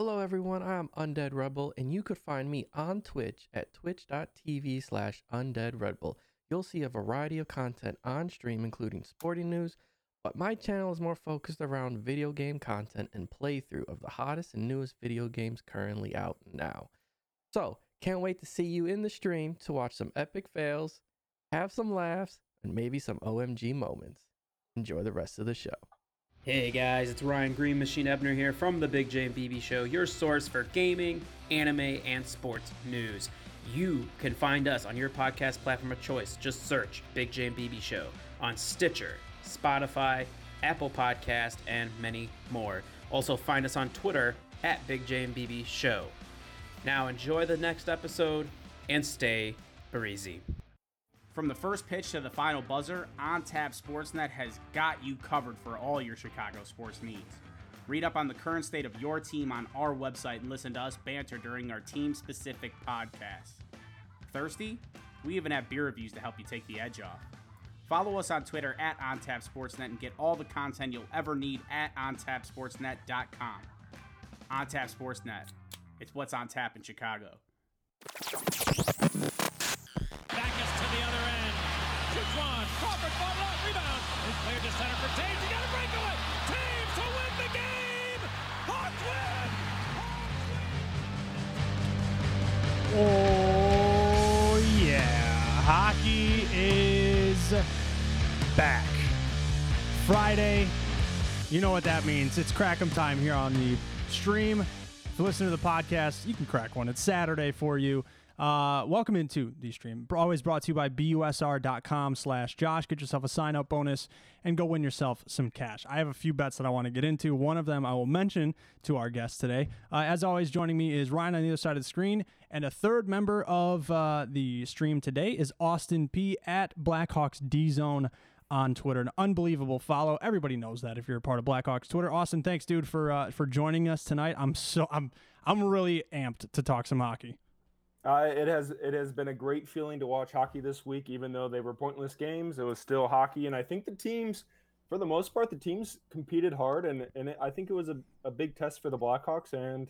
Hello everyone, I'm Undead Rebel, and you could find me on Twitch at twitch.tv slash undeadrebel. You'll see a variety of content on stream, including sporting news, but my channel is more focused around video game content and playthrough of the hottest and newest video games currently out now. So, can't wait to see you in the stream to watch some epic fails, have some laughs, and maybe some OMG moments. Enjoy the rest of the show. Hey guys, it's Ryan Green Machine Ebner here from the Big J and BB Show, your source for gaming, anime, and sports news. You can find us on your podcast platform of choice. Just search Big J and BB Show on Stitcher, Spotify, Apple Podcast, and many more. Also find us on Twitter at Big J and BB Show. Now enjoy the next episode and stay breezy. From the first pitch to the final buzzer, On Tap Sportsnet has got you covered for all your Chicago sports needs. Read up on the current state of your team on our website and listen to us banter during our team specific podcasts. Thirsty? We even have beer reviews to help you take the edge off. Follow us on Twitter at OnTapSportsNet and get all the content you'll ever need at OnTapSportsNet.com. OnTap Sportsnet. It's what's on tap in Chicago. Crawford ball up. Rebound. It's cleared to center for Toews. He got a breakaway. Toews to win the game. Hawks win. Oh, yeah. Hockey is back. Friday. You know what that means. It's crack 'em time here on the stream. You listen to the podcast, you can crack one. It's Saturday for you. Uh, welcome into the stream. Always brought to you by busr.com slash Josh. Get yourself a sign up bonus and go win yourself some cash. I have a few bets that I want to get into. One of them I will mention to our guests today. Uh, as always, joining me is Ryan on the other side of the screen. And a third member of uh, the stream today is Austin P at Blackhawks D Zone on Twitter. An unbelievable follow. Everybody knows that if you're a part of Blackhawks Twitter. Austin, thanks, dude, for uh, for joining us tonight. I'm so I'm I'm really amped to talk some hockey. Uh, it has it has been a great feeling to watch hockey this week, even though they were pointless games. It was still hockey, and I think the teams, for the most part, the teams competed hard, and and it, I think it was a, a big test for the Blackhawks, and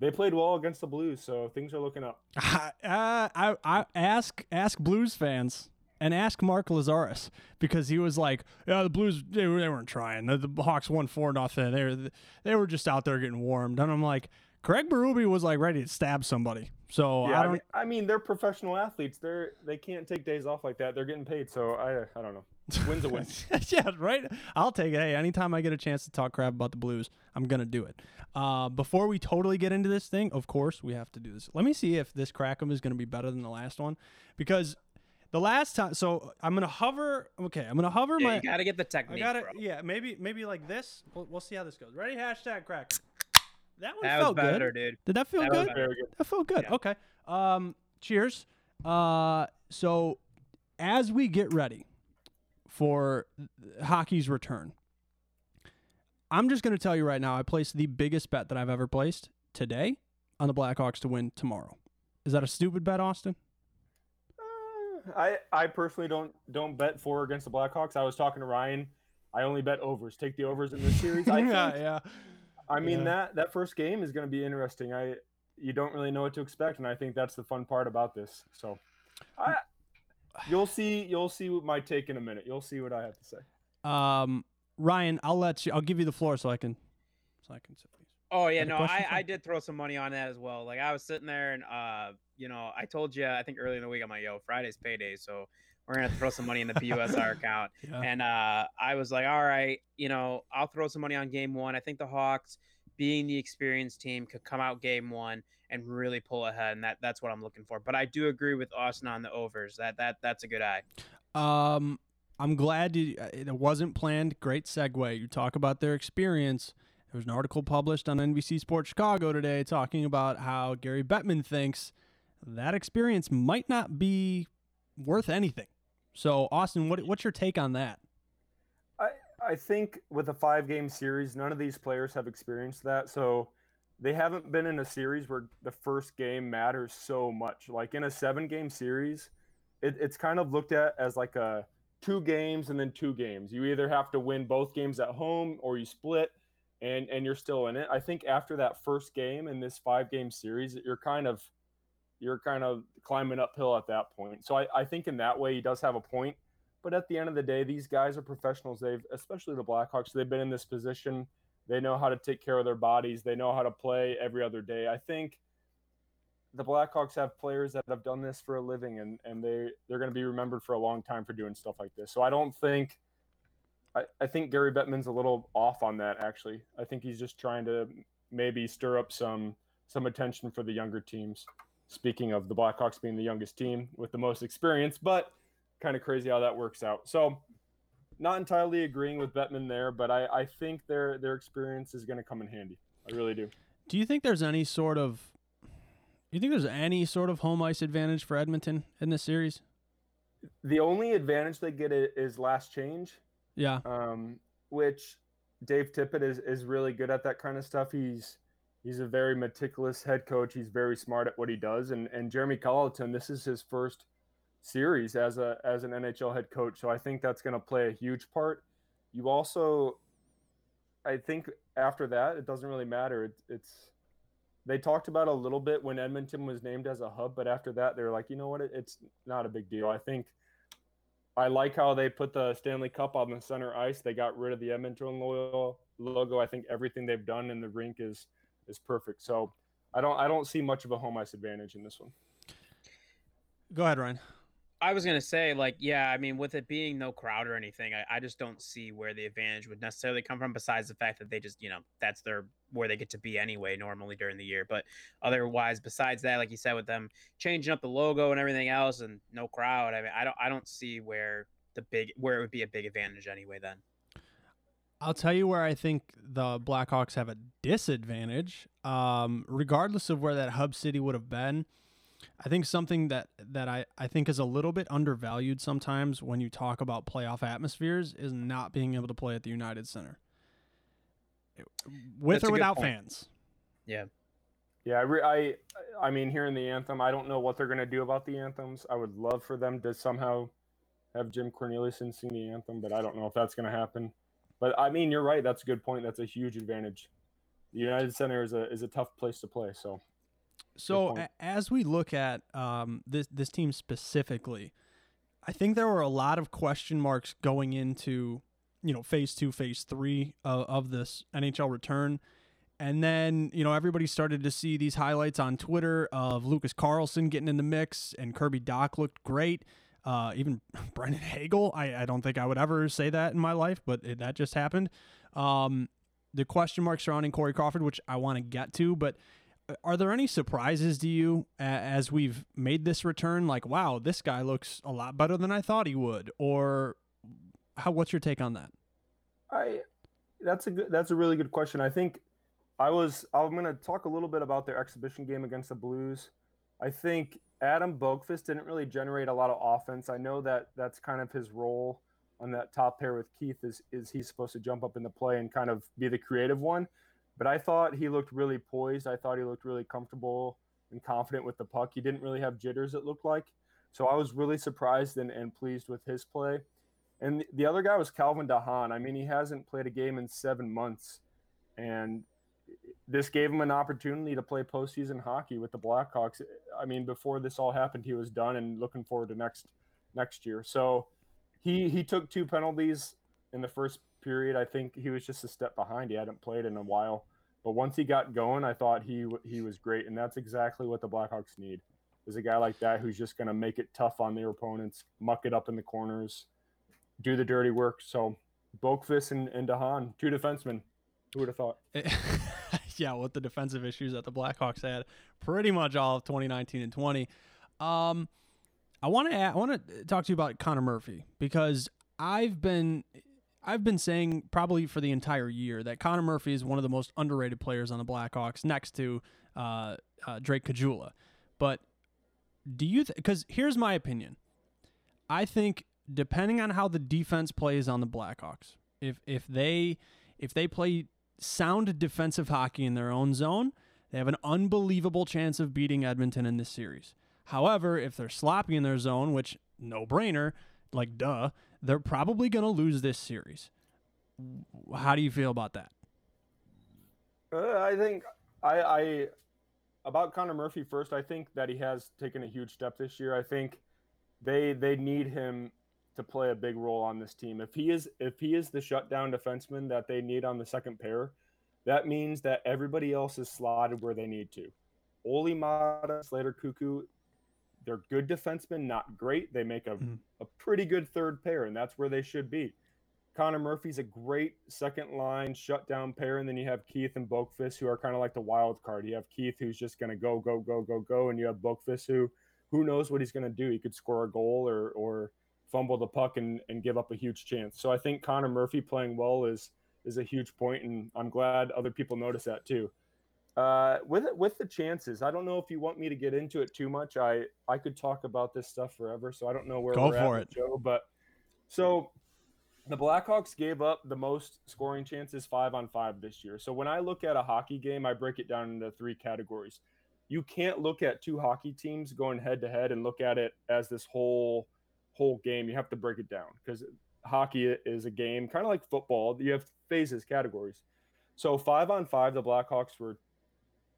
they played well against the Blues, so things are looking up. Uh, I I ask ask Blues fans and ask Mark Lazarus because he was like, "Yeah, the Blues they, they weren't trying. The, the Hawks won four nothing. They were they were just out there getting warmed." And I'm like, Craig Berube was like ready to stab somebody. So Yeah, I I, don't. mean, I mean, they're professional athletes. They're they can't take days off like that. They're getting paid, so I I don't know. Wins a win. yeah, right. I'll take it. Hey, anytime I get a chance to talk crap about the Blues, I'm gonna do it. Uh, before we totally get into this thing, of course, we have to do this. Let me see if this Crackum is gonna be better than the last one, because the last time. So I'm gonna hover. Okay, I'm gonna hover Yeah, my. you gotta get the I technique. got it. bro. Yeah, maybe maybe like this. We'll, we'll see how this goes. Ready? Hashtag crack. That one That was felt better, good. dude. Did that feel That good? better. Good. That felt good. Okay. Um, cheers. Uh, so as we get ready for hockey's return, I'm just going to tell you right now, I placed the biggest bet that I've ever placed today on the Blackhawks to win tomorrow. Is that a stupid bet, Austin? I I personally don't don't bet for or against the Blackhawks. I was talking to Ryan. I only bet overs. Take the overs in this series. I yeah, think, yeah. I mean Yeah. that that first game is going to be interesting. I you don't really know what to expect, and I think that's the fun part about this. So, I you'll see you'll see what my take in a minute. You'll see what I have to say. Um, Ryan, I'll let you. I'll give you the floor so I can, so I can say these. Oh yeah, no, I. I did throw some money on that as well. Like I was sitting there and uh, you know, I told you I think earlier in the week I'm like, yo, Friday's payday, so we're gonna throw some money in the BUSR account. Yeah. And uh, I was like, all right, you know, I'll throw some money on game one. I think the Hawks, being the experienced team, could come out game one and really pull ahead, and that that's what I'm looking for. But I do agree with Austin on the overs. That that that's a good eye. Um, I'm glad you, uh, it wasn't planned. Great segue. You talk about their experience. There was an article published on NBC Sports Chicago today talking about how Gary Bettman thinks that experience might not be worth anything. So, Austin, what, what's your take on that? I I think with a five game series, none of these players have experienced that. So they haven't been in a series where the first game matters so much. Like in a seven game series, it, it's kind of looked at as like a two games and then two games. You either have to win both games at home or you split. and and you're still in it. I think after that first game in this five game series, you're kind of you're kind of climbing uphill at that point. So I, I think in that way he does have a point. But at the end of the day, these guys are professionals. They've especially the Blackhawks, they've been in this position. They know how to take care of their bodies. They know how to play every other day. I think the Blackhawks have players that have done this for a living and, and they, they're going to be remembered for a long time for doing stuff like this. So I don't think I, I think Gary Bettman's a little off on that actually. I think he's just trying to maybe stir up some some attention for the younger teams. Speaking of the Blackhawks being the youngest team with the most experience, but kind of crazy how that works out. So not entirely agreeing with Bettman there, but I, I think their their experience is going to come in handy. I really do. Do you think there's any sort of Do you think there's any sort of home ice advantage for Edmonton in this series? The only advantage they get is last change. Yeah. Um, which Dave Tippett is is really good at that kind of stuff. He's he's a very meticulous head coach. He's very smart at what he does. And and Jeremy Colliton, this is his first series as a as an NHL head coach. So I think that's going to play a huge part. You also, I think after that, it doesn't really matter. It, it's they talked about a little bit when Edmonton was named as a hub, but after that, they're like, you know what, it, it's not a big deal. I think I like how they put the Stanley Cup on the center ice. They got rid of the Edmonton logo. I think everything they've done in the rink is is perfect. So I don't I don't see much of a home ice advantage in this one. Go ahead, Ryan. I was gonna say, like, yeah, I mean, with it being no crowd or anything, I, I just don't see where the advantage would necessarily come from. Besides the fact that they just, you know, that's their where they get to be anyway, normally during the year. But otherwise, besides that, like you said, with them changing up the logo and everything else, and no crowd, I mean, I don't, I don't see where the big where it would be a big advantage anyway. Then I'll tell you where I think the Blackhawks have a disadvantage. Um, regardless of where that hub city would have been I think something that that I, I think is a little bit undervalued sometimes when you talk about playoff atmospheres is not being able to play at the United Center. With That's or without fans. Yeah. Yeah, I, re- I I mean hearing the anthem, I don't know what they're going to do about the anthems. I would love for them to somehow have Jim Cornelison sing the anthem, but I don't know if that's going to happen. But I mean, you're right. That's a good point. That's a huge advantage. The United Center is a is a tough place to play. So so as we look at um, this this team specifically, I think there were a lot of question marks going into you know phase two, phase three of, of this NHL return. And then, you know, everybody started to see these highlights on Twitter of Lucas Carlsson getting in the mix, and Kirby Dach looked great. Uh, even Brandon Hagel, I, I don't think I would ever say that in my life, but it, that just happened. Um, the question mark surrounding Corey Crawford, which I want to get to, but are there any surprises to you as we've made this return? Like, wow, this guy looks a lot better than I thought he would. Or how? What's your take on that? I that's a good that's a really good question. I think I was I'm going to talk a little bit about their exhibition game against the Blues. I think Adam Boqvist didn't really generate a lot of offense. I know that that's kind of his role on that top pair with Keith is is he's supposed to jump up in the play and kind of be the creative one. But I thought he looked really poised. I thought he looked really comfortable and confident with the puck. He didn't really have jitters, it looked like. So I was really surprised and, and pleased with his play. And the other guy was Calvin de Haan. I mean, he hasn't played a game in seven months. And this gave him an opportunity to play postseason hockey with the Blackhawks. I mean, before this all happened, he was done and looking forward to next next year. So he he took two penalties in the first period, I think he was just a step behind. He hadn't played in a while, but once he got going, I thought he he was great, and that's exactly what the Blackhawks need. Is a guy like that who's just going to make it tough on their opponents, muck it up in the corners, do the dirty work. So, Boqvist and, and de Haan, two defensemen. Who would have thought? yeah, with the defensive issues that the Blackhawks had pretty much all of 2019 and 20. Um, I want to I want to talk to you about Connor Murphy because I've been I've been saying probably for the entire year that Connor Murphy is one of the most underrated players on the Blackhawks, next to uh, uh, Drake Caggiula. But do you? Because th- here's my opinion. I think depending on how the defense plays on the Blackhawks, if if they if they play sound defensive hockey in their own zone, they have an unbelievable chance of beating Edmonton in this series. However, if they're sloppy in their zone, which no brainer, like duh, they're probably going to lose this series. How do you feel about that? Uh, I think I, I about Connor Murphy first. I think that he has taken a huge step this year. I think they they need him to play a big role on this team. If he is if he is the shutdown defenseman that they need on the second pair, that means that everybody else is slotted where they need to. Olli Maatta, Slater Koekkoek, they're good defensemen, not great. They make a, mm-hmm. a pretty good third pair, and that's where they should be. Connor Murphy's a great second line shutdown pair, and then you have Keith and Boqvist, who are kind of like the wild card. You have Keith, who's just going to go, go, go, go, go, and you have Boqvist, who who knows what he's going to do. He could score a goal or or fumble the puck and, and give up a huge chance. So I think Connor Murphy playing well is is a huge point, and I'm glad other people notice that too. Uh, with with the chances, I don't know if you want me to get into it too much. I I could talk about this stuff forever, so I don't know where Go we're for at, it. Joe. But so the Blackhawks gave up the most scoring chances five on five this year. So when I look at a hockey game, I break it down into three categories. You can't look at two hockey teams going head to head and look at it as this whole whole game. You have to break it down because hockey is a game kind of like football. You have phases, categories. So five on five, the Blackhawks were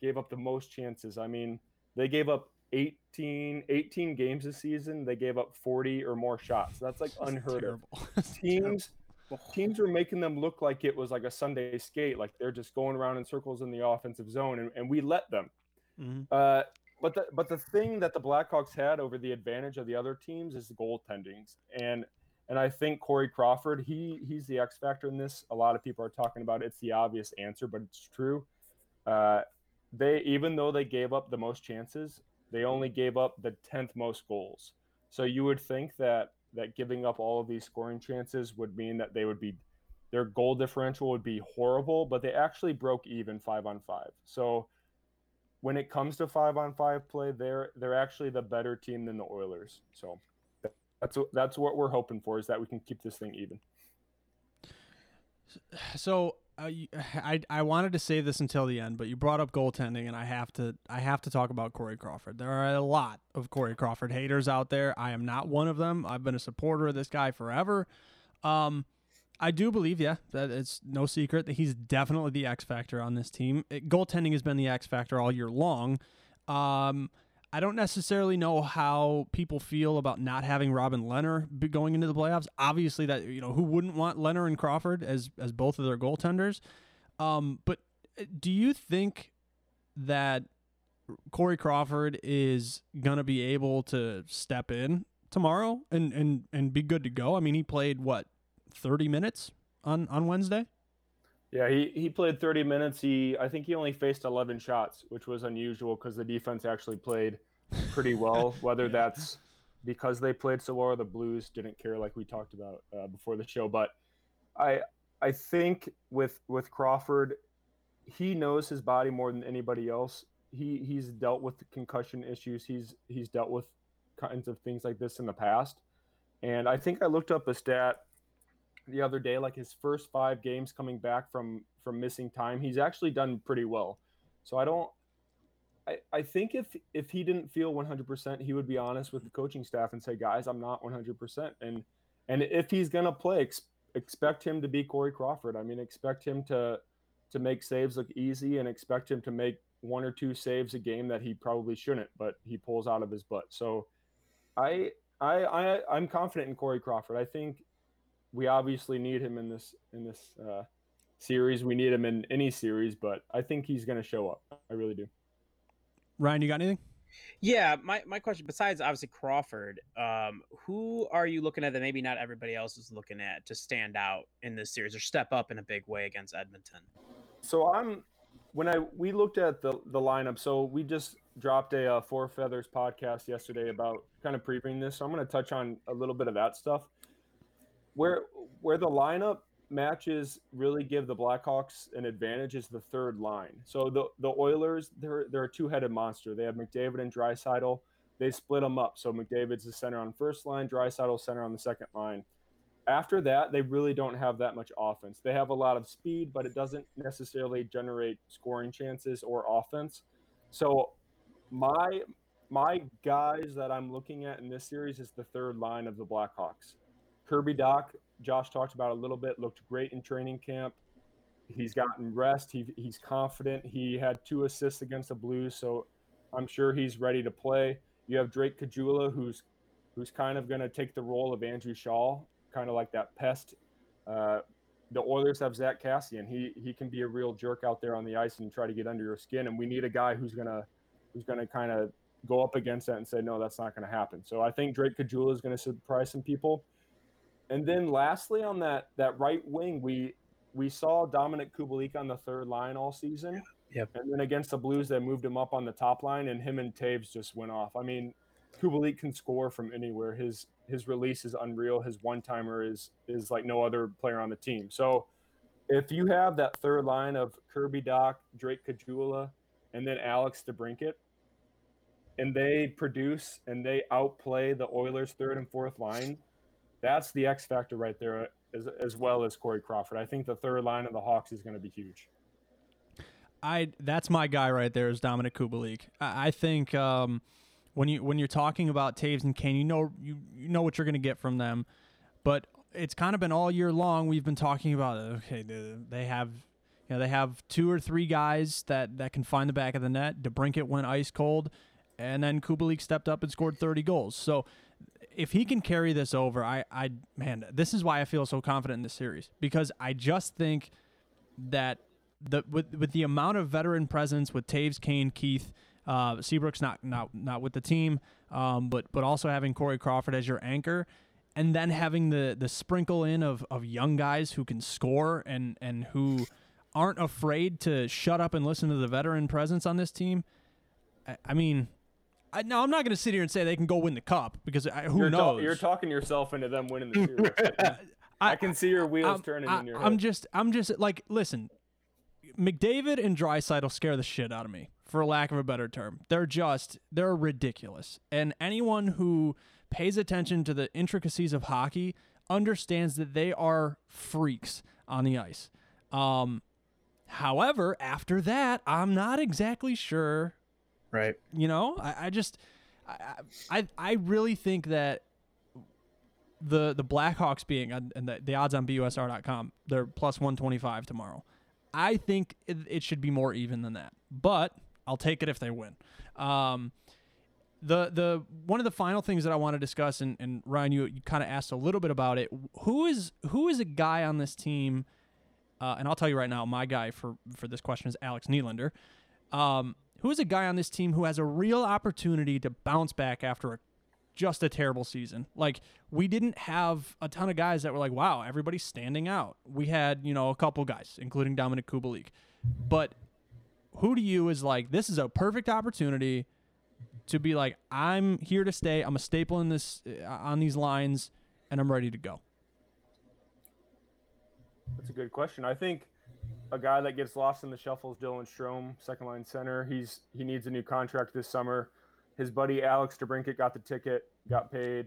gave up the most chances. I mean, they gave up 18, 18 games this season. They gave up 40 or more shots. That's like unheard terrible. of. Teams teams were making them look like it was like a Sunday skate, like they're just going around in circles in the offensive zone, and, and we let them. Mm-hmm. Uh, but the but the thing that the Blackhawks had over the advantage of the other teams is the goaltendings, and and I think Corey Crawford he he's the X factor in this. A lot of people are talking about it. it's the obvious answer, but it's true. Uh, they even though they gave up the most chances, they only gave up the tenth most goals. So you would think that that giving up all of these scoring chances would mean that they would be their goal differential would be horrible, but they actually broke even five on five. So when it comes to five on five play, they're they're actually the better team than the Oilers. So that's that's what we're hoping for is that we can keep this thing even. So uh, I I wanted to save this until the end, but you brought up goaltending, and I have to I have to talk about Corey Crawford. There are a lot of Corey Crawford haters out there. I am not one of them. I've been a supporter of this guy forever. Um, I do believe, yeah, that it's no secret that he's definitely the X factor on this team. It, goaltending has been the X factor all year long. Um, I don't necessarily know how people feel about not having Robin Lehner going into the playoffs. Obviously, that you know who wouldn't want Lehner and Crawford as as both of their goaltenders. Um, but uh, do you think that Corey Crawford is gonna be able to step in tomorrow and and and be good to go? I mean, he played what 30 minutes on on Wednesday. Yeah, he, he played 30 minutes. He I think he only faced 11 shots, which was unusual because the defense actually played pretty well. Whether yeah. that's because they played so well, or the Blues didn't care, like we talked about uh, before the show. But I I think with with Crawford, he knows his body more than anybody else. He he's dealt with concussion issues. He's he's dealt with kinds of things like this in the past. And I think I looked up a stat the other day, like his first five games coming back from from missing time, he's actually done pretty well. So I don't. I, I think if if he didn't feel 100%, he would be honest with the coaching staff and say, guys, I'm not 100%. And and if he's gonna play, ex- expect him to be Corey Crawford. I mean, expect him to to make saves look easy, and expect him to make one or two saves a game that he probably shouldn't, but he pulls out of his butt. So, I I, I I'm confident in Corey Crawford. I think we obviously need him in this in this uh, series. We need him in any series, but I think he's going to show up. I really do. Ryan, you got anything? Yeah, my, my question, besides obviously Crawford, um, who are you looking at that maybe not everybody else is looking at to stand out in this series or step up in a big way against Edmonton? So I'm when I we looked at the the lineup. So we just dropped a uh, Four Feathers podcast yesterday about kind of previewing this. So I'm going to touch on a little bit of that stuff where where the lineup matches really give the Blackhawks an advantage is the third line. So the the Oilers they're they're a two headed monster. They have McDavid and Draisaitl. They split them up. So McDavid's the center on first line, Draisaitl center on the second line. After that, they really don't have that much offense. They have a lot of speed, but it doesn't necessarily generate scoring chances or offense. So my my guys that I'm looking at in this series is the third line of the Blackhawks. Kirby Dach, Josh talked about a little bit, looked great in training camp. he's gotten rest. He, he's confident. He had two assists against the Blues, so I'm sure he's ready to play. You have Drake Caggiula, who's who's kind of going to take the role of Andrew Shaw, kind of like that pest. Uh, the Oilers have Zack Kassian. He he can be a real jerk out there on the ice and try to get under your skin. And we need a guy who's gonna who's gonna kind of go up against that and say, no, that's not going to happen. So I think Drake Caggiula is going to surprise some people. And then lastly, on that that right wing, we we saw Dominik Kubalik on the third line all season. Yep. And then against the Blues, they moved him up on the top line, and him and Toews just went off. I mean, Kubalik can score from anywhere. His his release is unreal. His one timer is is like no other player on the team. So if you have that third line of Kirby Dach, Drake Caggiula, and then Alex DeBrincat, and they produce and they outplay the Oilers' third and fourth line, that's the X factor right there, as, as well as Corey Crawford. I think the third line of the Hawks is going to be huge. I that's my guy right there is Dominik Kubalik. I, I think um, when you when you're talking about Toews and Kane, you know you, you know what you're going to get from them, but it's kind of been all year long. We've been talking about okay, they have you know they have two or three guys that that can find the back of the net. DeBrincat went ice cold, and then Kubalik stepped up and scored 30 goals. So if he can carry this over, I I man, this is why I feel so confident in this series because I just think that the with with the amount of veteran presence with Toews, Kane, Keith, uh, Seabrook's not not not with the team, um, but but also having Corey Crawford as your anchor, and then having the the sprinkle in of of young guys who can score and and who aren't afraid to shut up and listen to the veteran presence on this team. I, I mean. I, now I'm not going to sit here and say they can go win the cup because I, who you're knows. Ta- you're talking yourself into them winning the series. I, I, can see your wheels I'm, turning I, in your I'm head. just, I'm just like, listen, McDavid and Draisaitl scare the shit out of me, for lack of a better term. They're just, they're ridiculous. And anyone who pays attention to the intricacies of hockey understands that they are freaks on the ice. Um, however, after that, I'm not exactly sure. Right. You know, I, I just, I, I, I really think that the the Blackhawks being and the, the odds on BUSR.com, they're plus 125 tomorrow. I think it, it, should be more even than that, but I'll take it if they win. Um, the the one of the final things that I want to discuss, and, and Ryan, you, you kind of asked a little bit about it. Who is who is a guy on this team? Uh, and I'll tell you right now, my guy for for this question is Alex Nylander. Um, who is a guy on this team who has a real opportunity to bounce back after a just a terrible season. Like we didn't have a ton of guys that were like, wow, everybody's standing out. We had, you know, a couple guys, including Dominik Kubalik. But who to you is like, this is a perfect opportunity to be like, I'm here to stay. I'm a staple in this uh, on these lines, and I'm ready to go. That's a good question. I think a guy that gets lost in the shuffle is Dylan Strome, second line center. He's he needs a new contract this summer his buddy Alex DeBrincat got the ticket, got paid,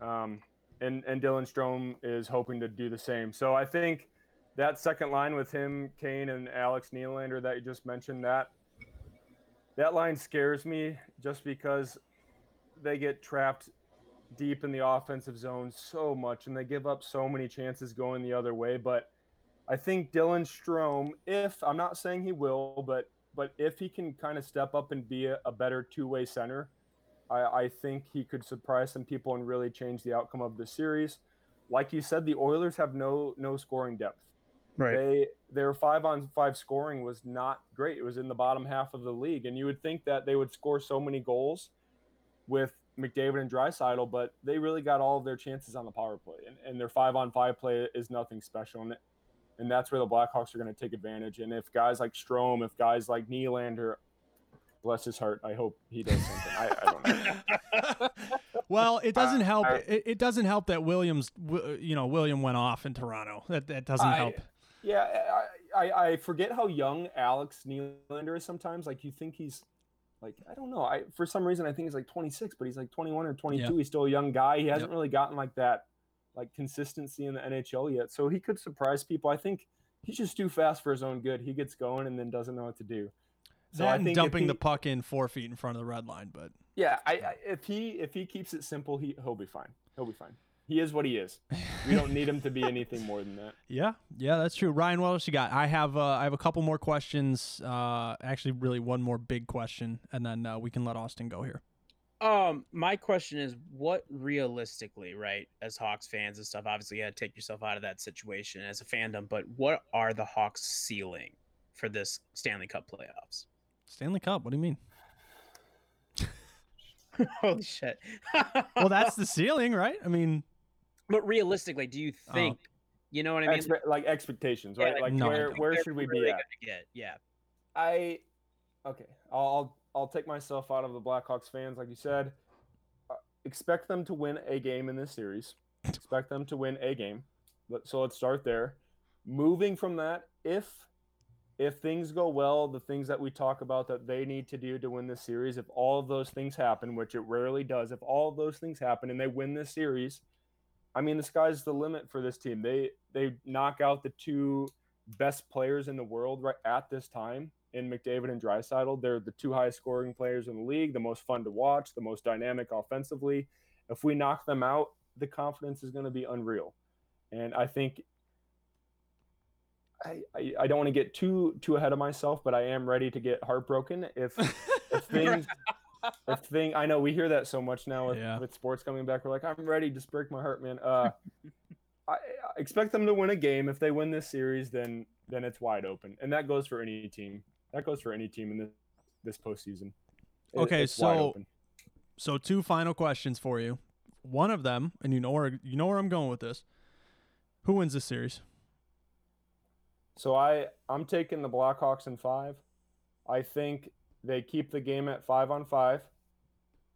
um, and and Dylan Strome is hoping to do the same. So I think that second line with him, Kane, and Alex Nylander that you just mentioned that that line scares me just because they get trapped deep in the offensive zone so much and they give up so many chances going the other way. But I think Dylan Strome, if I'm not saying he will, but but if he can kind of step up and be a, a better two-way center, I, I, think he could surprise some people and really change the outcome of the series. Like you said, the Oilers have no no scoring depth. Right. They their five on five scoring was not great. It was in the bottom half of the league, and you would think that they would score so many goals with McDavid and Draisaitl, but they really got all of their chances on the power play, and, and their five on five play is nothing special. And and that's where the Blackhawks are going to take advantage. And if guys like Strome, if guys like Nylander, bless his heart, I hope he does something. I, I don't know. well, it doesn't uh, help. Uh, it, it, doesn't help that Williams, you know, William went off in Toronto. That that doesn't I, help. Yeah, I, I forget how young Alex Nylander is sometimes. Like you think he's like I don't know. I for some reason I think he's like 26, but he's like 21 or 22. Yep. He's still a young guy. He hasn't yep. really gotten like that like consistency in the NHL yet. So he could surprise people. I think he's just too fast for his own good. He gets going and then doesn't know what to do. So that think dumping he, the puck in four feet in front of the red line, but yeah, I, I, if he if he keeps it simple, he he'll be fine. He'll be fine. he is what he is. We don't need him to be anything more than that. Yeah, yeah, that's true. Ryan, what else you got? I have uh, I have a couple more questions. Uh, actually, really one more big question, and then uh, we can let Austin go here. Um, my question is, what realistically, right, as Hawks fans and stuff, obviously you got to take yourself out of that situation as a fandom, but what are the Hawks' ceiling for this Stanley Cup playoffs? Stanley Cup. What do you mean? Holy shit! Well, that's the ceiling, right? I mean, But realistically, do you Oh. think? You know what I mean? Expe- like expectations, Yeah, right? like, like No. where where should we really be at? Get yeah. I okay. I'll I'll, take myself out of the Blackhawks fans, like you said. Uh, expect them to win a game in this series. Expect them to win a game. So let's start there. Moving from that, if if things go well, the things that we talk about that they need to do to win this series, if all of those things happen, which it rarely does, if all of those things happen and they win this series, I mean the sky's the limit for this team. They they knock out the two best players in the world right at this time in McDavid and Draisaitl. They're the two highest scoring players in the league, the most fun to watch, the most dynamic offensively. If we knock them out, the confidence is going to be unreal. And I think I, I, I don't want to get too too ahead of myself, but I am ready to get heartbroken if if things if thing I know we hear that so much now with, Yeah. with sports coming back. We're like, I'm ready, just break my heart, man. Uh, I, I expect them to win a game. If they win this series, then then it's wide open, and that goes for any team. That goes for any team in this this postseason. It- Okay, so- so two final questions for you. One of them, and you know where you know where I'm going with this. Who wins this series? So I I'm taking the Blackhawks in five. I think they keep the game at five on five.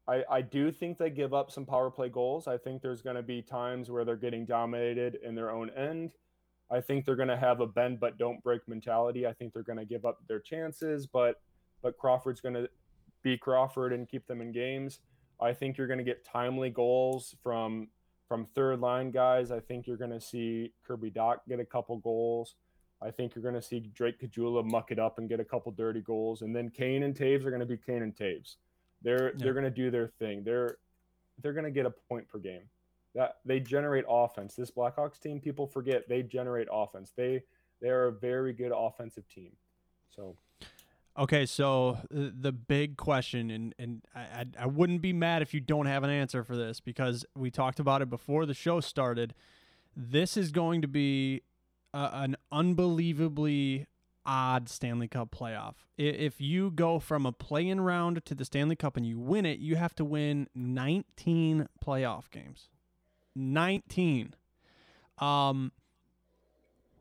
I, I do think they give up some power play goals. I think there's going to be times where they're getting dominated in their own end. I think they're going to have a bend but don't break mentality. I think they're going to give up their chances, but but Crawford's going to be Crawford and keep them in games. I think you're going to get timely goals from from third line guys. I think you're going to see Kirby Dach get a couple goals. I think you're going to see Drake Caggiula muck it up and get a couple dirty goals, and then Kane and Toews are going to be Kane and Toews. They're Yeah. they're going to do their thing. They're they're going to get a point per game. That they generate offense. This Blackhawks team, people forget they generate offense. They they are a very good offensive team. So Okay, so uh, the big question, and and I, I wouldn't be mad if you don't have an answer for this because we talked about it before the show started. This is going to be a, an unbelievably odd Stanley Cup playoff. If you go from a play-in round to the Stanley Cup and you win it, you have to win 19 playoff games. 19. Um,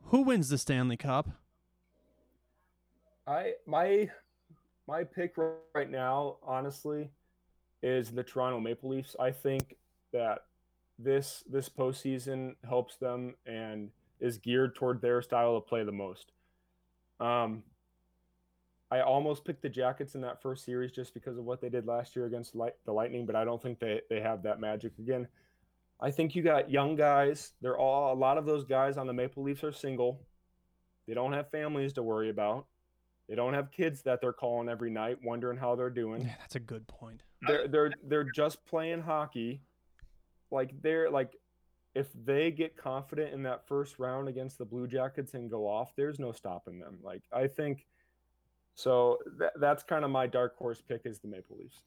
who wins the Stanley Cup? I my my pick right now, honestly, is the Toronto Maple Leafs. I think that this this postseason helps them and is geared toward their style of play the most. Um, I almost picked the Jackets in that first series just because of what they did last year against light, the Lightning, but I don't think they, they have that magic again. I think you got young guys. They're all a lot of those guys on the Maple Leafs are single. They don't have families to worry about. They don't have kids that they're calling every night, wondering how they're doing. Yeah, that's a good point. They're they're they're just playing hockey. Like they're like, if they get confident in that first round against the Blue Jackets and go off, there's no stopping them. Like I think, so that, that's kind of my dark horse pick is the Maple Leafs.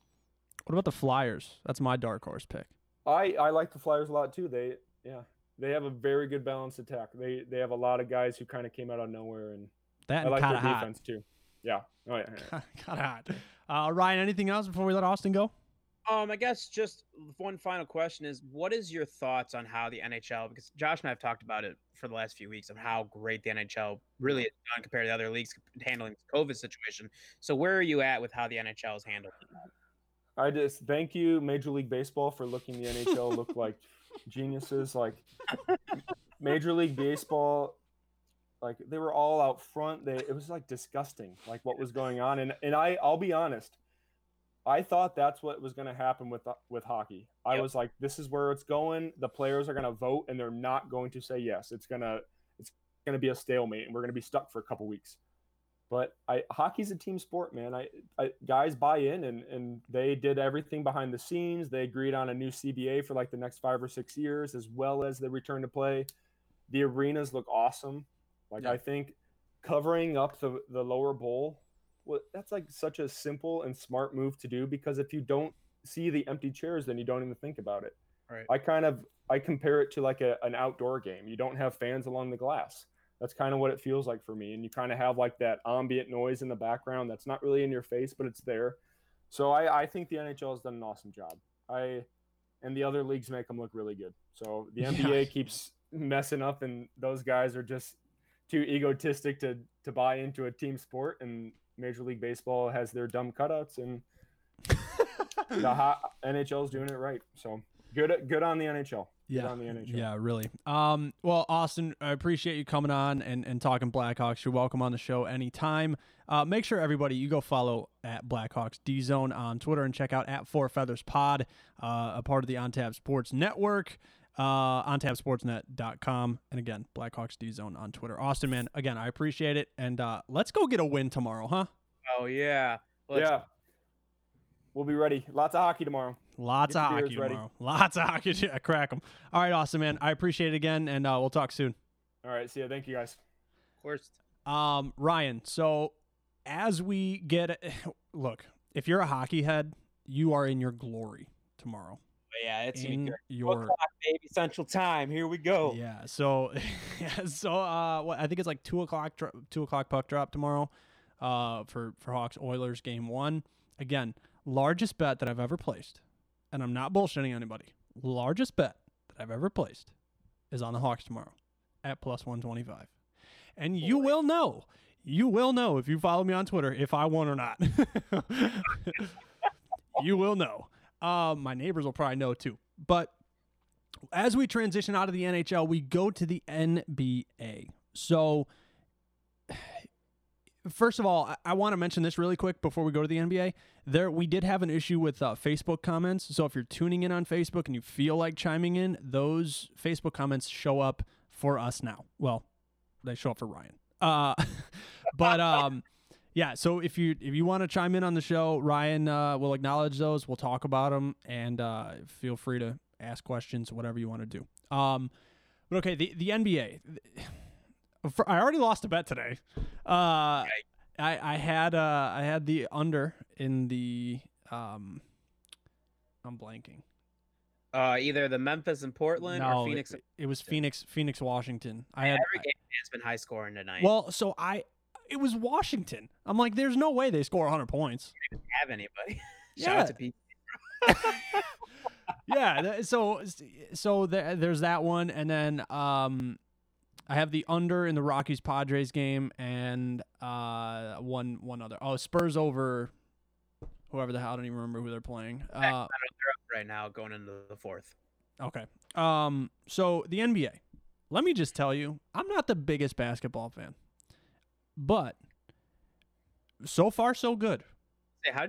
What about the Flyers? That's my dark horse pick. I I like the Flyers a lot too. They yeah they have a very good balanced attack. They they have a lot of guys who kind of came out of nowhere, and That I and like kind their of hot. defense too. Yeah. Oh yeah. yeah. kind of hot. Uh, Ryan, anything else before we let Austin go? Um, I guess just one final question is what is your thoughts on how the NHL because Josh and I have talked about it for the last few weeks of how great the NHL really is done compared to the other leagues handling this COVID situation. So where are you at with how the NHL is handled? I just thank you, Major League Baseball, for looking the NHL look like geniuses. Like Major League Baseball, like they were all out front. They it was like disgusting, like what was going on. And and I I'll be honest, I thought that's what was going to happen with with hockey. I Yep. was like, this is where it's going. The players are going to vote, and they're not going to say yes. It's gonna it's gonna be a stalemate, and we're gonna be stuck for a couple weeks. But I hockey's a team sport, man. I, I guys buy in and and they did everything behind the scenes. They agreed on a new CBA for like the next five or six years, as well as the return to play. The arenas look awesome. Like Yeah. I think covering up the the lower bowl, well, that's like such a simple and smart move to do because if you don't see the empty chairs, then you don't even think about it. Right. I kind of I compare it to like a, an outdoor game. You don't have fans along the glass. That's kind of what it feels like for me. And you kind of have like that ambient noise in the background that's not really in your face, but it's there. So I, I think the NHL has done an awesome job. I and the other leagues make them look really good. So the Yeah. NBA keeps messing up, and those guys are just too egotistic to to buy into a team sport. And Major League Baseball has their dumb cutouts, and the hot NHL is doing it right. So good good on the NHL. Good Yeah. on the NHL. Yeah, really. Um, well, Austin, I appreciate you coming on and, and talking Blackhawks. You're welcome on the show anytime. Uh, make sure everybody you go follow at Blackhawks D Zone on Twitter and check out at Four Feathers Pod, uh, a part of the OnTap Sports Network, uh, OnTapSportsNet.com, and again Blackhawks D Zone on Twitter. Austin, man, again, I appreciate it, and uh, let's go get a win tomorrow, huh? Oh yeah. Let's- yeah. We'll be ready. Lots of hockey tomorrow. Lots of hockey beers ready. tomorrow. Lots of hockey. Yeah, crack them. All right, awesome, man, I appreciate it again, and uh, we'll talk soon. All right. See ya. Thank you guys. Of course. Um, Ryan, so as we get look, if you're a hockey head, you are in your glory tomorrow. Yeah, it's in your o'clock, baby, Central Time. Here we go. yeah. So yeah, so uh, what I think it's like two o'clock two o'clock puck drop tomorrow, uh, for for Hawks Oilers game one. Again, largest bet that I've ever placed, and I'm not bullshitting anybody. Largest bet that I've ever placed is on the Hawks tomorrow at plus one twenty five, and you will know. You will know if you follow me on Twitter if I won or not. you will know. Um, my neighbors will probably know too. But as we transition out of the NHL, we go to the NBA. So, first of all, I, I want to mention this really quick before we go to the NBA. There, we did have an issue with uh, Facebook comments. So, if you're tuning in on Facebook and you feel like chiming in, those Facebook comments show up for us now. Well, they show up for Ryan. Uh, but um, yeah. So if you if you want to chime in on the show, Ryan uh, will acknowledge those. We'll talk about them, and uh, feel free to ask questions, whatever you want to do. Um, but okay, the the NBA. For, I already lost a bet today. Uh, I I had uh I had the under in the um. I'm blanking. Uh, either the Memphis and Portland no, or Phoenix. It, it was Phoenix, Phoenix, Washington. I had Every game has been high scoring tonight. well, so I it was Washington. I'm like, there's no way they score 100 points. have anybody? Shout Yeah. out to Pete. yeah. So so there, there's that one, and then um, I have the under in the Rockies Padres game, and uh, one one other. Oh, Spurs over whoever the hell I don't even remember who they're playing. Uh, They're up right now, going into the fourth. okay. Um. So the NBA. Let me just tell you, I'm not the biggest basketball fan, but so far so good.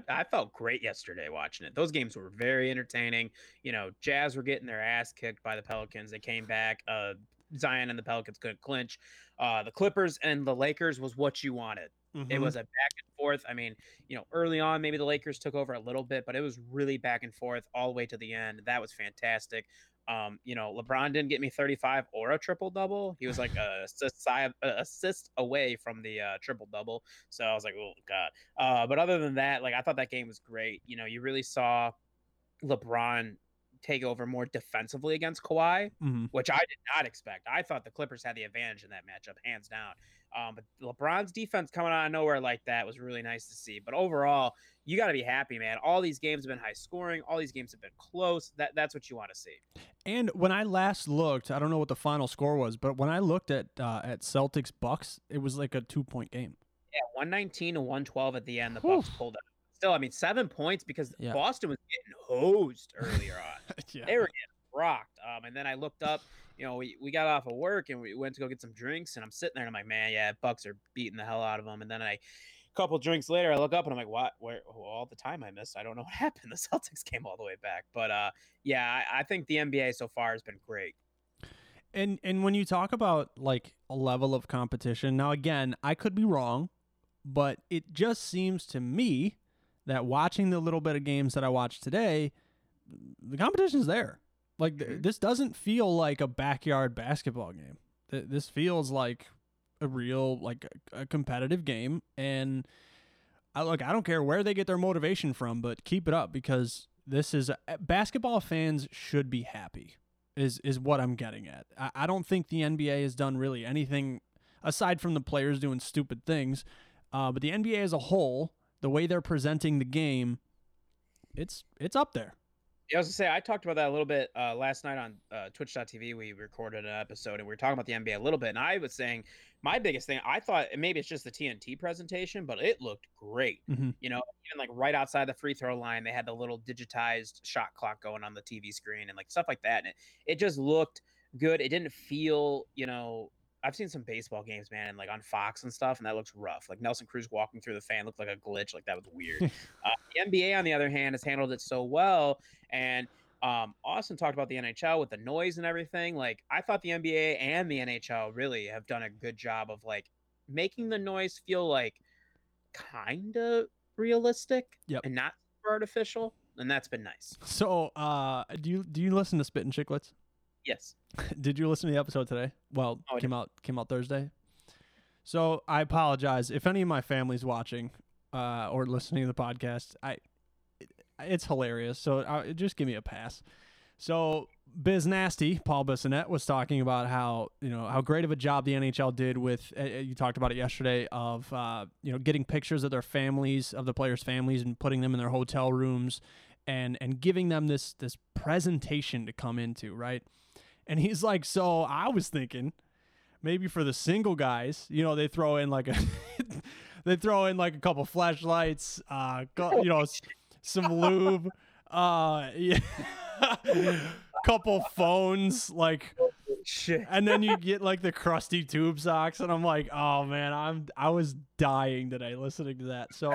I felt great yesterday watching it. Those games were very entertaining. You know, Jazz were getting their ass kicked by the Pelicans. They came back. Uh, Zion and the Pelicans couldn't clinch. Uh, the Clippers and the Lakers was what you wanted. It Mhm. was a back and forth. I mean, you know, early on, maybe the Lakers took over a little bit, but it was really back and forth all the way to the end. That was fantastic. Um, you know, LeBron didn't get me 35 or a triple double. He was like a assist, assist away from the uh, triple double. So I was like, oh god. Uh, but other than that, like I thought that game was great. You know, you really saw LeBron take over more defensively against Kawhi Mhm. which I did not expect. I thought the Clippers had the advantage in that matchup, hands down. Um, but LeBron's defense coming out of nowhere like that was really nice to see. But overall, you got to be happy, man. All these games have been high scoring. All these games have been close. That that's what you want to see. And when I last looked, I don't know what the final score was, but when I looked at uh, at Celtics Bucks, it was like a two point game. Yeah, one nineteen to one twelve at the end. The. Bucks pulled out. Still, I mean, seven points because Yeah. Boston was getting hosed earlier on. yeah. they were getting rocked. Um, and then I looked up, you know, we, we got off of work and we went to go get some drinks, and I'm sitting there and I'm like, man, yeah, Bucks are beating the hell out of them. And then I, a couple drinks later, I look up and I'm like, what? Where? oh, all the time I missed, I don't know what happened. The Celtics came all the way back, but uh, yeah, I, I think the NBA so far has been great. And and when you talk about like a level of competition, now again, I could be wrong. but it just seems to me that watching the little bit of games that I watched today, the competition's there. Like th- this doesn't feel like a backyard basketball game. Th- this feels like a real like a, a competitive game and I look I don't care where they get their motivation from, but keep it up because this is basketball fans should be happy. Is is what I'm getting at. I, I don't think the NBA has done really anything aside from the players doing stupid things. Uh, but the NBA as a whole, the way they're presenting the game, it's it's up there. Yeah, I was gonna say I talked about that a little bit uh, last night on uh, Twitch.tv. We recorded an episode and we were talking about the NBA a little bit, and I was saying my biggest thing. I thought maybe it's just the TNT presentation, but it looked great. Mm-hmm. You know, even like right outside the free throw line, they had the little digitized shot clock going on the TV screen and like stuff like that, and it, it just looked good. It didn't feel, you know, I've seen some baseball games, man, and like on Fox and stuff, and that looks rough. Like Nelson Cruz walking through the fan looked like a glitch. Like that was weird. uh, the NBA, on the other hand, has handled it so well. And um, Austin talked about the NHL with the noise and everything. Like I thought the NBA and the NHL really have done a good job of like making the noise feel like kind of realistic Yep. and not artificial, and that's been nice. So, uh, do you do you listen to Spit and Chicklets? Yes. Did you listen to the episode today? Well, Oh, I came out came out Thursday. So I apologize if any of my family's watching uh, or listening to the podcast. I it, it's hilarious. So uh, just give me a pass. So Biz Nasty Paul Bissonette was talking about how you know how great of a job the NHL did with. Uh, you talked about it yesterday of uh, you know getting pictures of their families of the players' families and putting them in their hotel rooms and and giving them this this presentation to come into right. And he's like, so I was thinking maybe for the single guys, you know, they throw in like a they throw in like a couple flashlights, uh, you know, some lube, uh, yeah, couple phones, like, Shit. and then you get like the crusty tube socks, and I'm like, oh man, I'm I was dying today listening to that. So,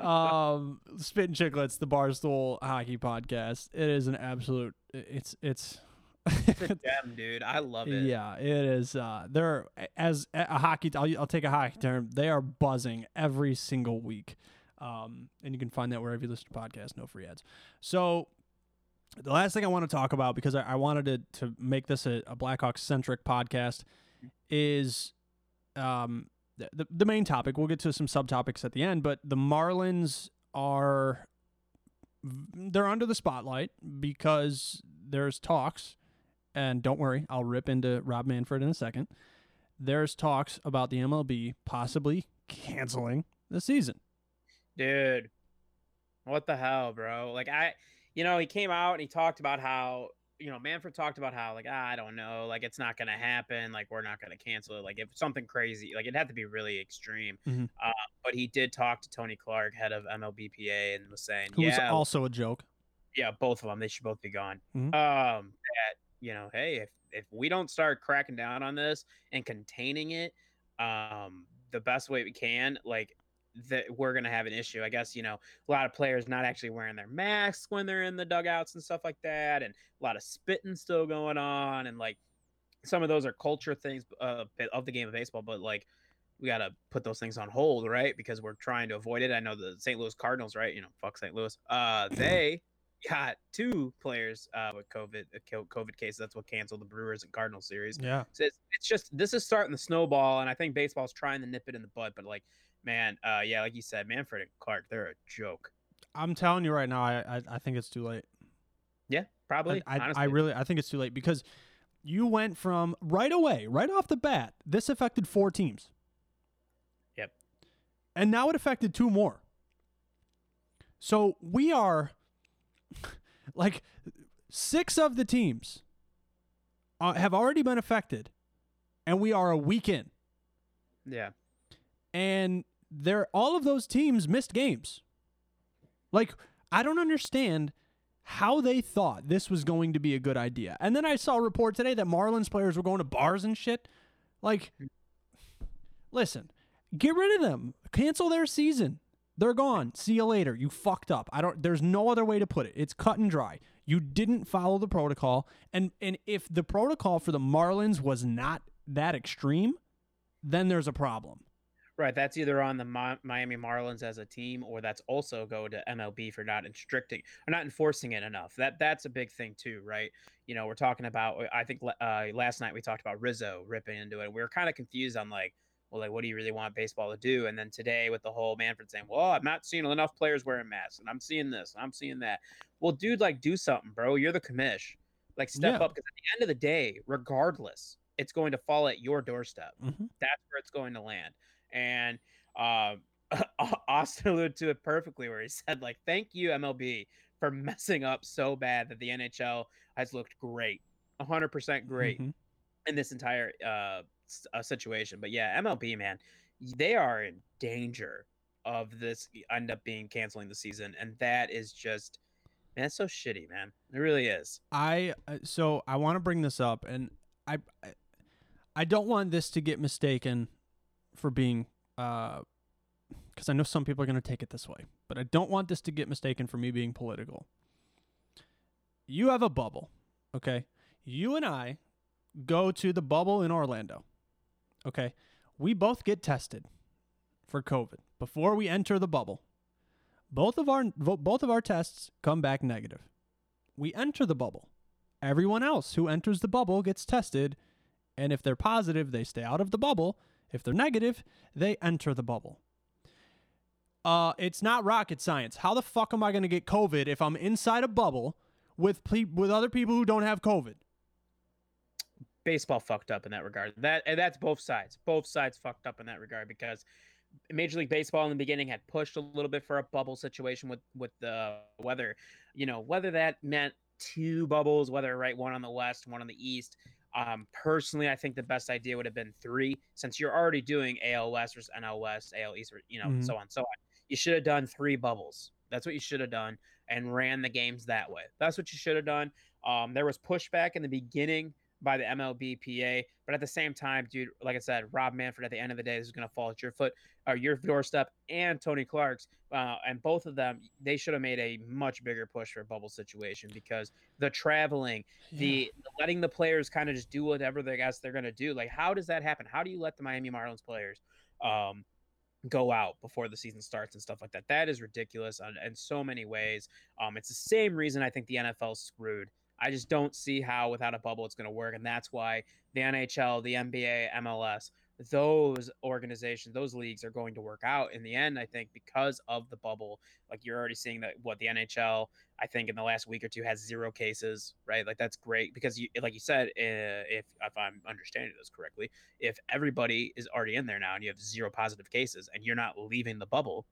um, Spit and Chicklets, the Barstool Hockey Podcast, it is an absolute, it's it's. It's a gem, dude. I love it. Yeah, it is. Uh, they're as a hockey. I'll, I'll take a hockey term. They are buzzing every single week, um, and you can find that wherever you listen to podcasts. No free ads. So, the last thing I want to talk about because I, I wanted to to make this a, a Blackhawks centric podcast is um the, the the main topic. We'll get to some subtopics at the end, but the Marlins are they're under the spotlight because there's talks and don't worry, I'll rip into Rob Manfred in a second. There's talks about the MLB possibly canceling the season. Dude, what the hell, bro? Like I, you know, he came out and he talked about how, you know, Manfred talked about how, like, ah, I don't know, like it's not gonna happen, like we're not gonna cancel it, like if something crazy, like it had to be really extreme. Mhm. Uh, but he did talk to Tony Clark, head of MLBPA, and was saying, Who's yeah, also a joke. yeah, both of them, they should both be gone. Mhm. Um, that you know, hey, if if we don't start cracking down on this and containing it, um, the best way we can, like that we're gonna have an issue. I guess you know a lot of players not actually wearing their masks when they're in the dugouts and stuff like that, and a lot of spitting still going on, and like some of those are culture things uh, of the game of baseball, but like we got to put those things on hold, right? Because we're trying to avoid it. I know the St. Louis Cardinals, right? You know, fuck St. Louis. Uh, they got two players uh, with COVID COVID cases. That's what canceled the Brewers and Cardinals series. Yeah. So it's, it's just this is starting the snowball, and I think baseball's trying to nip it in the bud. But like, man, uh, yeah, like you said, Manfred and Clark, they're a joke. I'm telling you right now, I I, I think it's too late. Yeah, probably. I, I. I really I think it's too late because you went from right away, right off the bat, this affected four teams. Yep. And now it affected two more. So we are like six of the teams uh, have already been affected, and we are a week in. yeah. and they're all of those teams missed games. Like I don't understand how they thought this was going to be a good idea. And then I saw a report today that Marlins players were going to bars and shit. Like listen, get rid of them. Cancel their season. They're gone. See you later. You fucked up. I don't there's no other way to put it. It's cut and dry. You didn't follow the protocol. And and if the protocol for the Marlins was not that extreme, then there's a problem. Right, that's either on the Miami Marlins as a team, or that's also go to MLB for not restricting or not enforcing it enough. That that's a big thing too, right? You know, we're talking about. I think uh, last night we talked about Rizzo ripping into it. We were kind of confused on like, well, like what do you really want baseball to do? And then today with the whole Manfred saying, well, I'm not seeing enough players wearing masks, and I'm seeing this, and I'm seeing that. Well, dude, like do something, bro. You're the commish. Like step Yeah. up because at the end of the day, regardless, it's going to fall at your doorstep. Mhm. That's where it's going to land. And um, Austin alluded to it perfectly, where he said, like, "Thank you MLB for messing up so bad that the NHL has looked great, 100 percent great Mhm. in this entire uh, uh, situation." But yeah, MLB man, they are in danger of this end up being canceling the season, and that is just. Man, it's so shitty, man. It really is. I uh, so I want to bring this up, and I I- I don't want this to get mistaken for being uh because I know some people are going to take it this way, but I don't want this to get mistaken for me being political. You have a bubble, okay? You and I go to the bubble in Orlando. Okay? We both get tested for COVID before we enter the bubble. Both of our both of our tests come back negative we enter the bubble. Everyone else who enters the bubble gets tested, and if they're positive, they stay out of the bubble. If they're negative, they enter the bubble. Uh, it's not rocket science. How the fuck am I going to get COVID if I'm inside a bubble with pe- with other people who don't have COVID? Baseball fucked up in that regard. That and that's both sides. Both sides fucked up in that regard because Major League Baseball in the beginning had pushed a little bit for a bubble situation with with the weather, you know, whether that meant two bubbles, whether right one on the west, one on the east. Um, personally, I think the best idea would have been three, since you're already doing AL West versus NL West, AL East, you know, Mhm. so on, so on. You should have done three bubbles. That's what you should have done, and ran the games that way. That's what you should have done. Um, there was pushback in the beginning by the MLBPA, but at the same time, dude, like I said, Rob Manfred at the end of the day this is going to fall at your foot or your doorstep, and Tony Clark's, uh, and both of them, they should have made a much bigger push for a bubble situation because the traveling, the letting the players kind of just do whatever they guess they're going to do. Like, how does that happen? How do you let the Miami Marlins players? Um, go out before the season starts and stuff like that. That is ridiculous on, in so many ways. Um, it's the same reason I think the NFL screwed. I just don't see how without a bubble it's going to work, and that's why the NHL, the NBA, MLS, those organizations, those leagues are going to work out in the end. I think because of the bubble, like you're already seeing that what the NHL, I think in the last week or two has zero cases, right? Like that's great because you, like you said, uh, if if I'm understanding this correctly, if everybody is already in there now and you have zero positive cases and you're not leaving the bubble,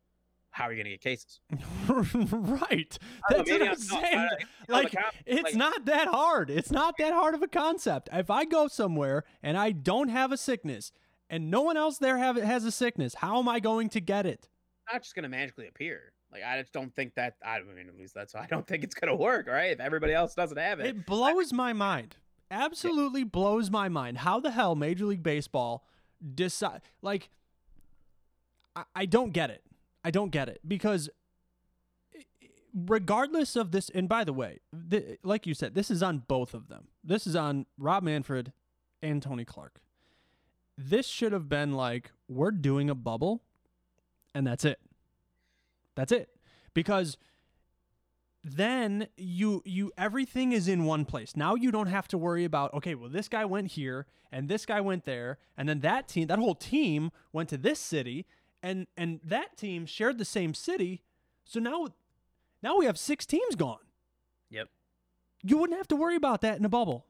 how are you going to get cases? right. I don't know, That's what I'm I'm- saying. I- Like, I'm it's like- not that hard. It's not that hard of a concept. If I go somewhere and I don't have a sickness and no one else there have has a sickness, how am I going to get it? not just going to magically appear. Like I just don't think that. I mean, at least that's. I don't think it's going to work, right? If everybody else doesn't have it, It blows my mind. Absolutely blows my mind. How the hell Major League Baseball decide like I, I don't get it. I don't get it because regardless of this and by the way, th- like you said, this is on both of them. This is on Rob Manfred and Tony Clark. This should have been like we're doing a bubble and that's it. That's it. Because then you you everything is in one place. Now you don't have to worry about okay, well this guy went here and this guy went there and then that team that whole team went to this city and and that team shared the same city. So now now we have six teams gone. Yep. You wouldn't have to worry about that in a bubble.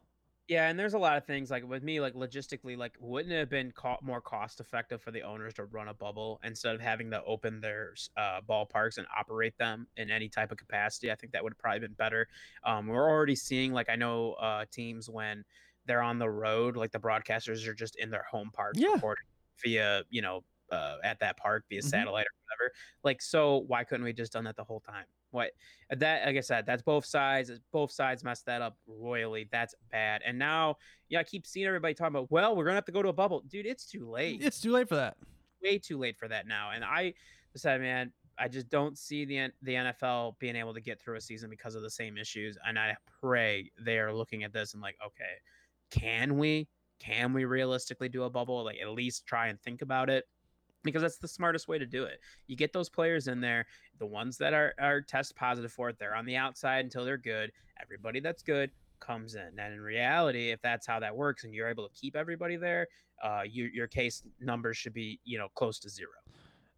Yeah, and there's a lot of things like with me, like logistically, like wouldn't it have been co- more cost effective for the owners to run a bubble instead of having to open their uh, ballparks and operate them in any type of capacity? I think that would have probably been better. Um, we're already seeing, like, I know uh, teams when they're on the road, like the broadcasters are just in their home park Yeah. recording via, you know, uh, at that park via Mhm. satellite or whatever. Like, so why couldn't we just done that the whole time? What that like I said, that's both sides. Both sides messed that up royally. That's bad. And now, yeah, I keep seeing everybody talking about, well, we're gonna have to go to a bubble, dude. It's too late. It's too late for that. way too late for that now. And I said, man, I just don't see the the NFL being able to get through a season because of the same issues. And I pray they are looking at this and like, okay, can we? Can we realistically do a bubble? Like at least try and think about it. Because that's the smartest way to do it. You get those players in there, the ones that are are test positive for it, they're on the outside until they're good. Everybody that's good comes in. And in reality, if that's how that works and you're able to keep everybody there, uh, you, your case numbers should be you know close to zero.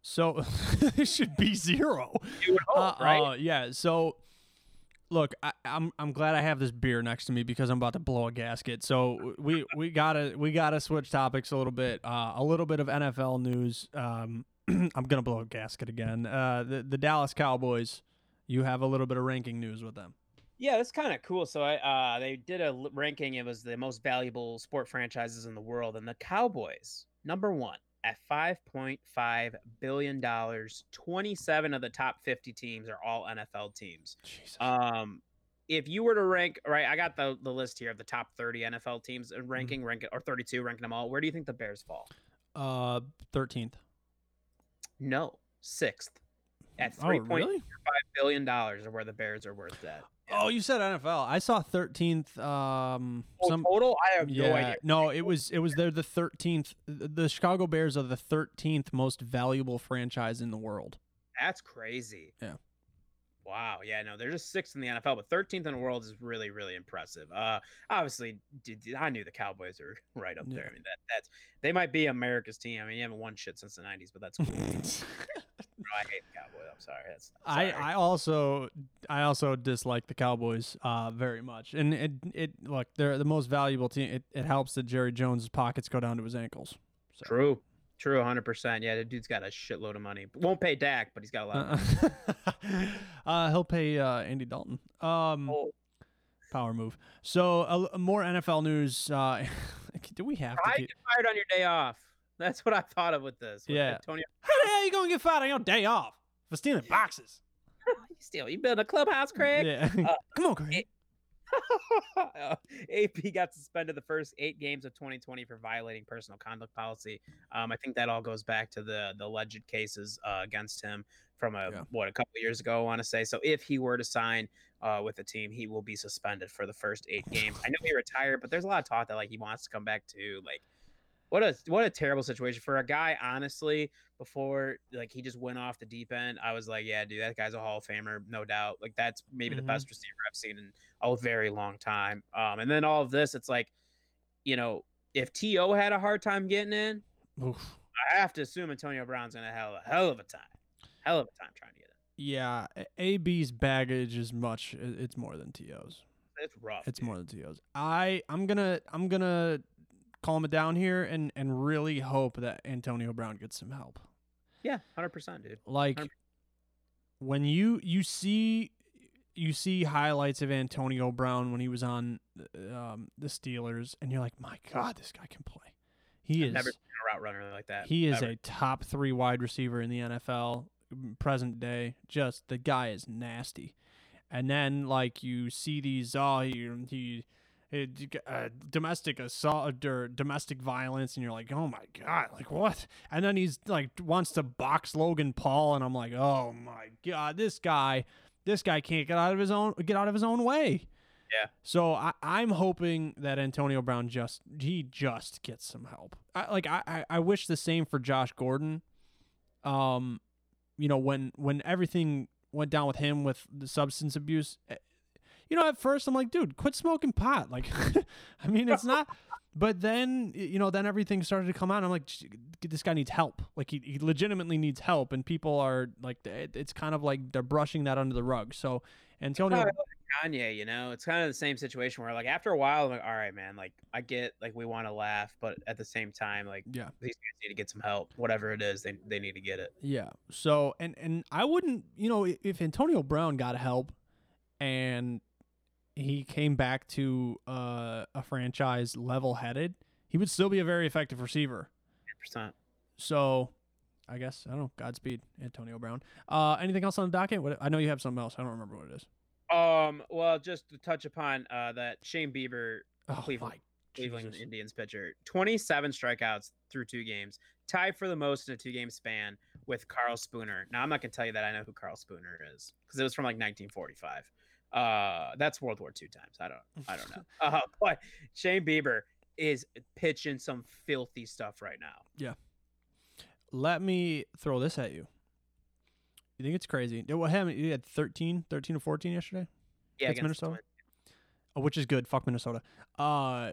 So it should be zero. You would hope, Uh, right? uh, yeah. So look, I, I'm I'm glad I have this beer next to me because I'm about to blow a gasket. So we we gotta we gotta switch topics a little bit. Uh, a little bit of NFL news. Um, I'm gonna blow a gasket again. Uh, the the Dallas Cowboys. You have a little bit of ranking news with them. Yeah, that's kind of cool. So I uh they did a ranking. It was the most valuable sport franchises in the world, and the Cowboys number one at five point five billion dollars. Twenty seven of the top fifty teams are all NFL teams. Jesus. Um, if you were to rank, right, I got the the list here of the top thirty NFL teams and ranking, rank or thirty two, ranking them all. Where do you think the Bears fall? Uh, thirteenth. No, sixth at Oh, three point really? five billion dollars, are where the Bears are worth that. Oh, you said NFL. I saw thirteenth. Um, Oh, some total? I have yeah, no idea. no, it was it was they're the thirteenth. The Chicago Bears are the thirteenth most valuable franchise in the world. That's crazy. Yeah. Wow. Yeah. No, they're just sixth in the NFL, but 13th in the world is really, really impressive. Uh, obviously, I knew the Cowboys are right up there. Yeah. I mean, that that's they might be America's team. I mean, you haven't won shit since the 90s, but that's cool. I hate the Cowboys. I'm sorry. That's I, sorry. I also I also dislike the Cowboys uh, very much, and it it look they're the most valuable team. It, it helps that Jerry Jones' pockets go down to his ankles. So. True. True. 100%. Yeah. The dude's got a shitload of money. Won't pay Dak, but he's got a lot of money. Uh, uh, he'll pay uh, Andy Dalton. Um, Oh, power move. So uh, more NFL news. Uh, do we have to? Get fired on your day off. That's what I thought of with this. with Yeah. Antonio, how the hell are you gonna get fired on your day off for stealing boxes? you steal. You build a clubhouse, Craig. Yeah, Uh, come on, Craig. it- AP got suspended the first eight games of 2020 for violating personal conduct policy. Um, I think that all goes back to the the alleged cases uh, against him from a Yeah. what a couple years ago. I want to say. So if he were to sign uh, with the team, he will be suspended for the first eight games. I know he retired, but there's a lot of talk that like he wants to come back too. Like, what a what a terrible situation for a guy. Honestly, before like he just went off the deep end, I was like, yeah, dude, that guy's a Hall of Famer, no doubt. Like that's maybe Mhm. the best receiver I've seen in a very long time. Um, and then all of this, it's like, you know, if T.O. had a hard time getting in, Oof. I have to assume Antonio Brown's gonna have a hell of a time, hell of a time trying to get in. Yeah, AB's baggage is much. It's more than T.O.'s. It's rough. It's dude. more than T.O.'s. I I'm gonna I'm gonna calm it down here and and really hope that Antonio Brown gets some help. Yeah, hundred percent, dude. Like Hundred- when you you see you see highlights of Antonio Brown when he was on um, the Steelers, and you're like, my God, this guy can play. He I've is never seen a route runner like that. he is ever. a top three wide receiver in the NFL present day. Just the guy is nasty. And then like you see these oh he he. Uh, domestic assault or domestic violence, and you're like, oh my god, like what? And then he's like wants to box Logan Paul, and I'm like, oh my god, this guy, this guy can't get out of his own get out of his own way. Yeah. So I, I'm hoping that Antonio Brown just he just gets some help. I, like I, I, I wish the same for Josh Gordon. Um, you know when when everything went down with him with the substance abuse. You know, at first I'm like, dude, quit smoking pot. Like, I mean, it's not. But then you know, then everything started to come out. I'm like, this guy needs help. Like he, he legitimately needs help, and people are like, it's kind of like they're brushing that under the rug. So Antonio, like Kanye, you know, it's kind of the same situation where like after a while, I'm like, all right, man, like I get like we want to laugh, but at the same time, like yeah. these guys need to get some help. Whatever it is, they they need to get it. Yeah. So and and I wouldn't, you know, if Antonio Brown got help and he came back to uh, a franchise level headed, he would still be a very effective receiver. Percent. So I guess I don't know. Godspeed, Antonio Brown. Uh, anything else on the docket? What I know you have something else. I don't remember what it is. Um, well, just to touch upon uh that Shane Bieber Oh Cleveland- Cleveland Indians pitcher, 27 strikeouts through two games, tied for the most in a two game span with Karl Spooner. Now, I'm not going to tell you that I know who Karl Spooner is because it was from like 1945. Uh, that's World War II times. I don't, I don't know. Uh, but Shane Bieber is pitching some filthy stuff right now. Yeah. Let me throw this at you. You think it's crazy? What happened? You had 13, 13 to 14 yesterday? Yeah, Against against Minnesota? Oh, which is good. Fuck Minnesota. Uh,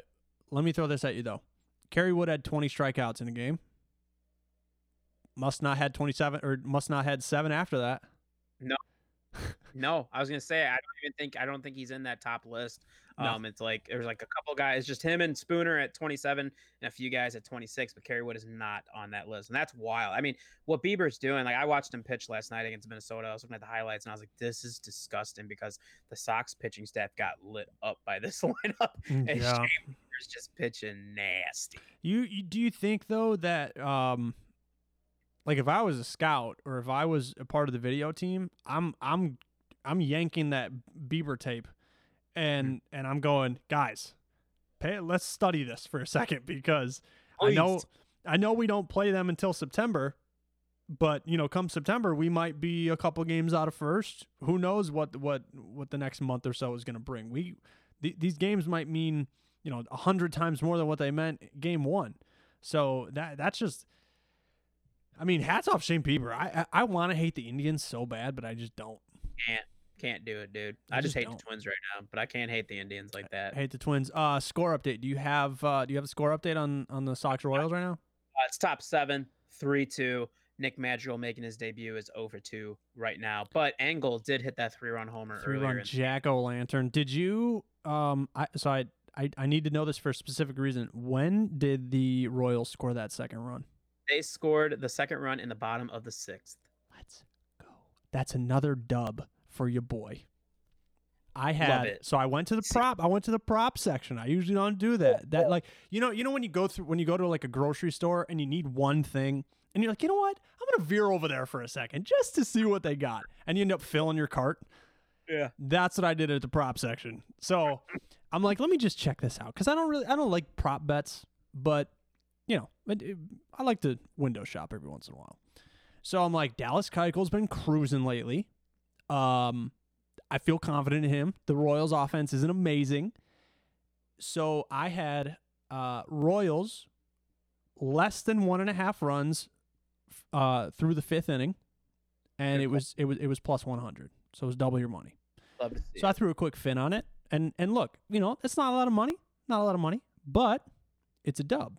let me throw this at you though. Kerry Wood had 20 strikeouts in a game. Must not had 27 or must not had seven after that. No, I was gonna say I don't even think I don't think he's in that top list. No. Um, it's like there's like a couple guys, just him and Spooner at 27, and a few guys at 26, but Kerry Wood is not on that list, and that's wild. I mean, what Bieber's doing, like I watched him pitch last night against Minnesota. I was looking at the highlights, and I was like, this is disgusting because the Sox pitching staff got lit up by this lineup, and Mm, Yeah. Chambers just pitching nasty. You, you do you think though that um like if I was a scout or if I was a part of the video team, I'm I'm I'm yanking that Bieber tape and mm-hmm. and I'm going, guys, pay let's study this for a second because I know I know we don't play them until September, but you know, come September we might be a couple games out of first. Who knows what what what the next month or so is going to bring. We th- these games might mean you know a hundred times more than what they meant game one. So that that's just. I mean, hats off Shane Bieber. I I, I want to hate the Indians so bad, but I just don't. Can't do it, dude. I I, just just hate don't. the Twins right now, but I can't hate the Indians like that. I hate the Twins. Uh, score update. Do you have uh do you have a score update on on the Sox Royals right now? Uh, it's top seven, three two. Nick Madrigal making his debut is over two right now, but Engel did hit that three run homer Three run Jack O' Lantern. Did you um I so I, I I need to know this for a specific reason. When did the Royals score that second run? They scored the second run in the bottom of the sixth. Let's go. That's another dub for your boy. I had it. so I went to the prop. I went to the prop section. I usually don't do that. That like you know you know when you go through when you go to like a grocery store and you need one thing and you're like you know what I'm gonna veer over there for a second just to see what they got and you end up filling your cart. Yeah. That's what I did at the prop section. So I'm like, let me just check this out because I don't really, I don't like prop bets, but you know, it- it- I like to window shop every once in a while. So I'm like, Dallas Keuchel's been cruising lately. Um, I feel confident in him. The Royals' offense isn't amazing, so I had uh, Royals less than one and a half runs uh, through the fifth inning, and it was it was it was plus one hundred. So it was double your money. Love to see So I threw a quick fin on it, and and look, you know, it's not a lot of money, not a lot of money, but it's a dub.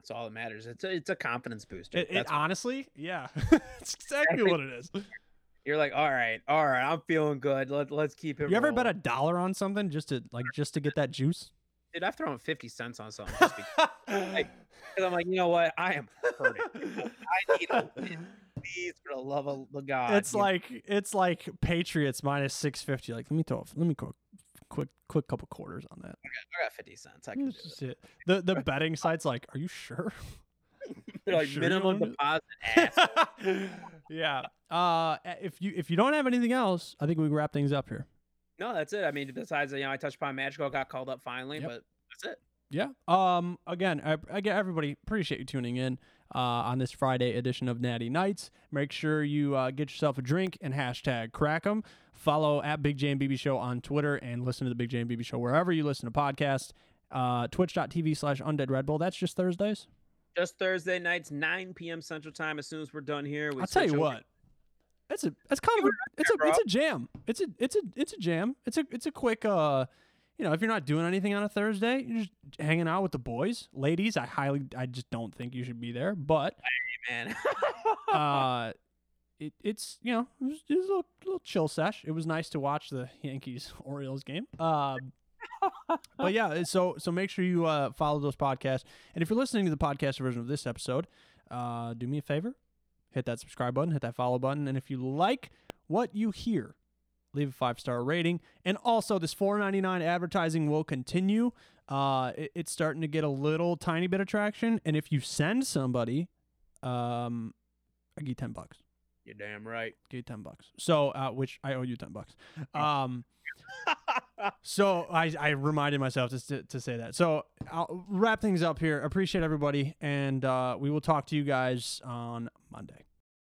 That's all that matters. It's a, it's a confidence booster. It, it That's- honestly, yeah, it's exactly what it is. You're like, all right, all right, I'm feeling good. Let, let's keep it. You ever bet a dollar on something just to like just to get that juice? Dude, I've thrown 50 cents on something just because because I'm like, you know what? I am hurting. I need a win. Please, for the love of the God. it's like it's like Patriots minus six fifty. Like let me throw, let me quick, quick, quick couple quarters on that. I got 50 cents. I can That's just it. The the betting site's like, are you sure? Like Sure minimum deposit. yeah. Uh, if you if you don't have anything else, I think we can wrap things up here. no, that's it. I mean, besides, you know, I touched upon Madrigal, got called up finally, Yep. but that's it. Yeah. Um. Again, I, I get everybody appreciate you tuning in uh, on this Friday edition of Natty Nights. Make sure you uh, get yourself a drink and hashtag Crack'em. Follow at Big J and BB Show on Twitter and listen to the Big J and BB Show wherever you listen to podcasts. Uh, Twitch.tv slash Undead Red Bull. That's just Thursdays. Just Thursday nights, 9 p.m. Central Time. As soon as we're done here, we I'll tell you over- what. It's a it's kind of a, it's a it's a jam. It's a it's a it's a jam. It's a it's a quick uh you know, if you're not doing anything on a Thursday, you're just hanging out with the boys. Ladies, I highly I just don't think you should be there, but man. uh it, it's you know it was, it was a little, little chill sesh. It was nice to watch the Yankees Orioles game. Uh, but yeah, so so make sure you uh, follow those podcasts, and if you're listening to the podcast version of this episode, uh, do me a favor, hit that subscribe button, hit that follow button, and if you like what you hear, leave a five star rating. And also, this four ninety nine advertising will continue. Uh, it- it's starting to get a little tiny bit of traction, and if you send somebody, um, I give you ten bucks. You're damn right. Give you ten bucks. So, uh, which I owe you ten bucks. Um, so I I reminded myself to to, say that. So I'll wrap things up here. Appreciate everybody, and uh, we will talk to you guys on Monday.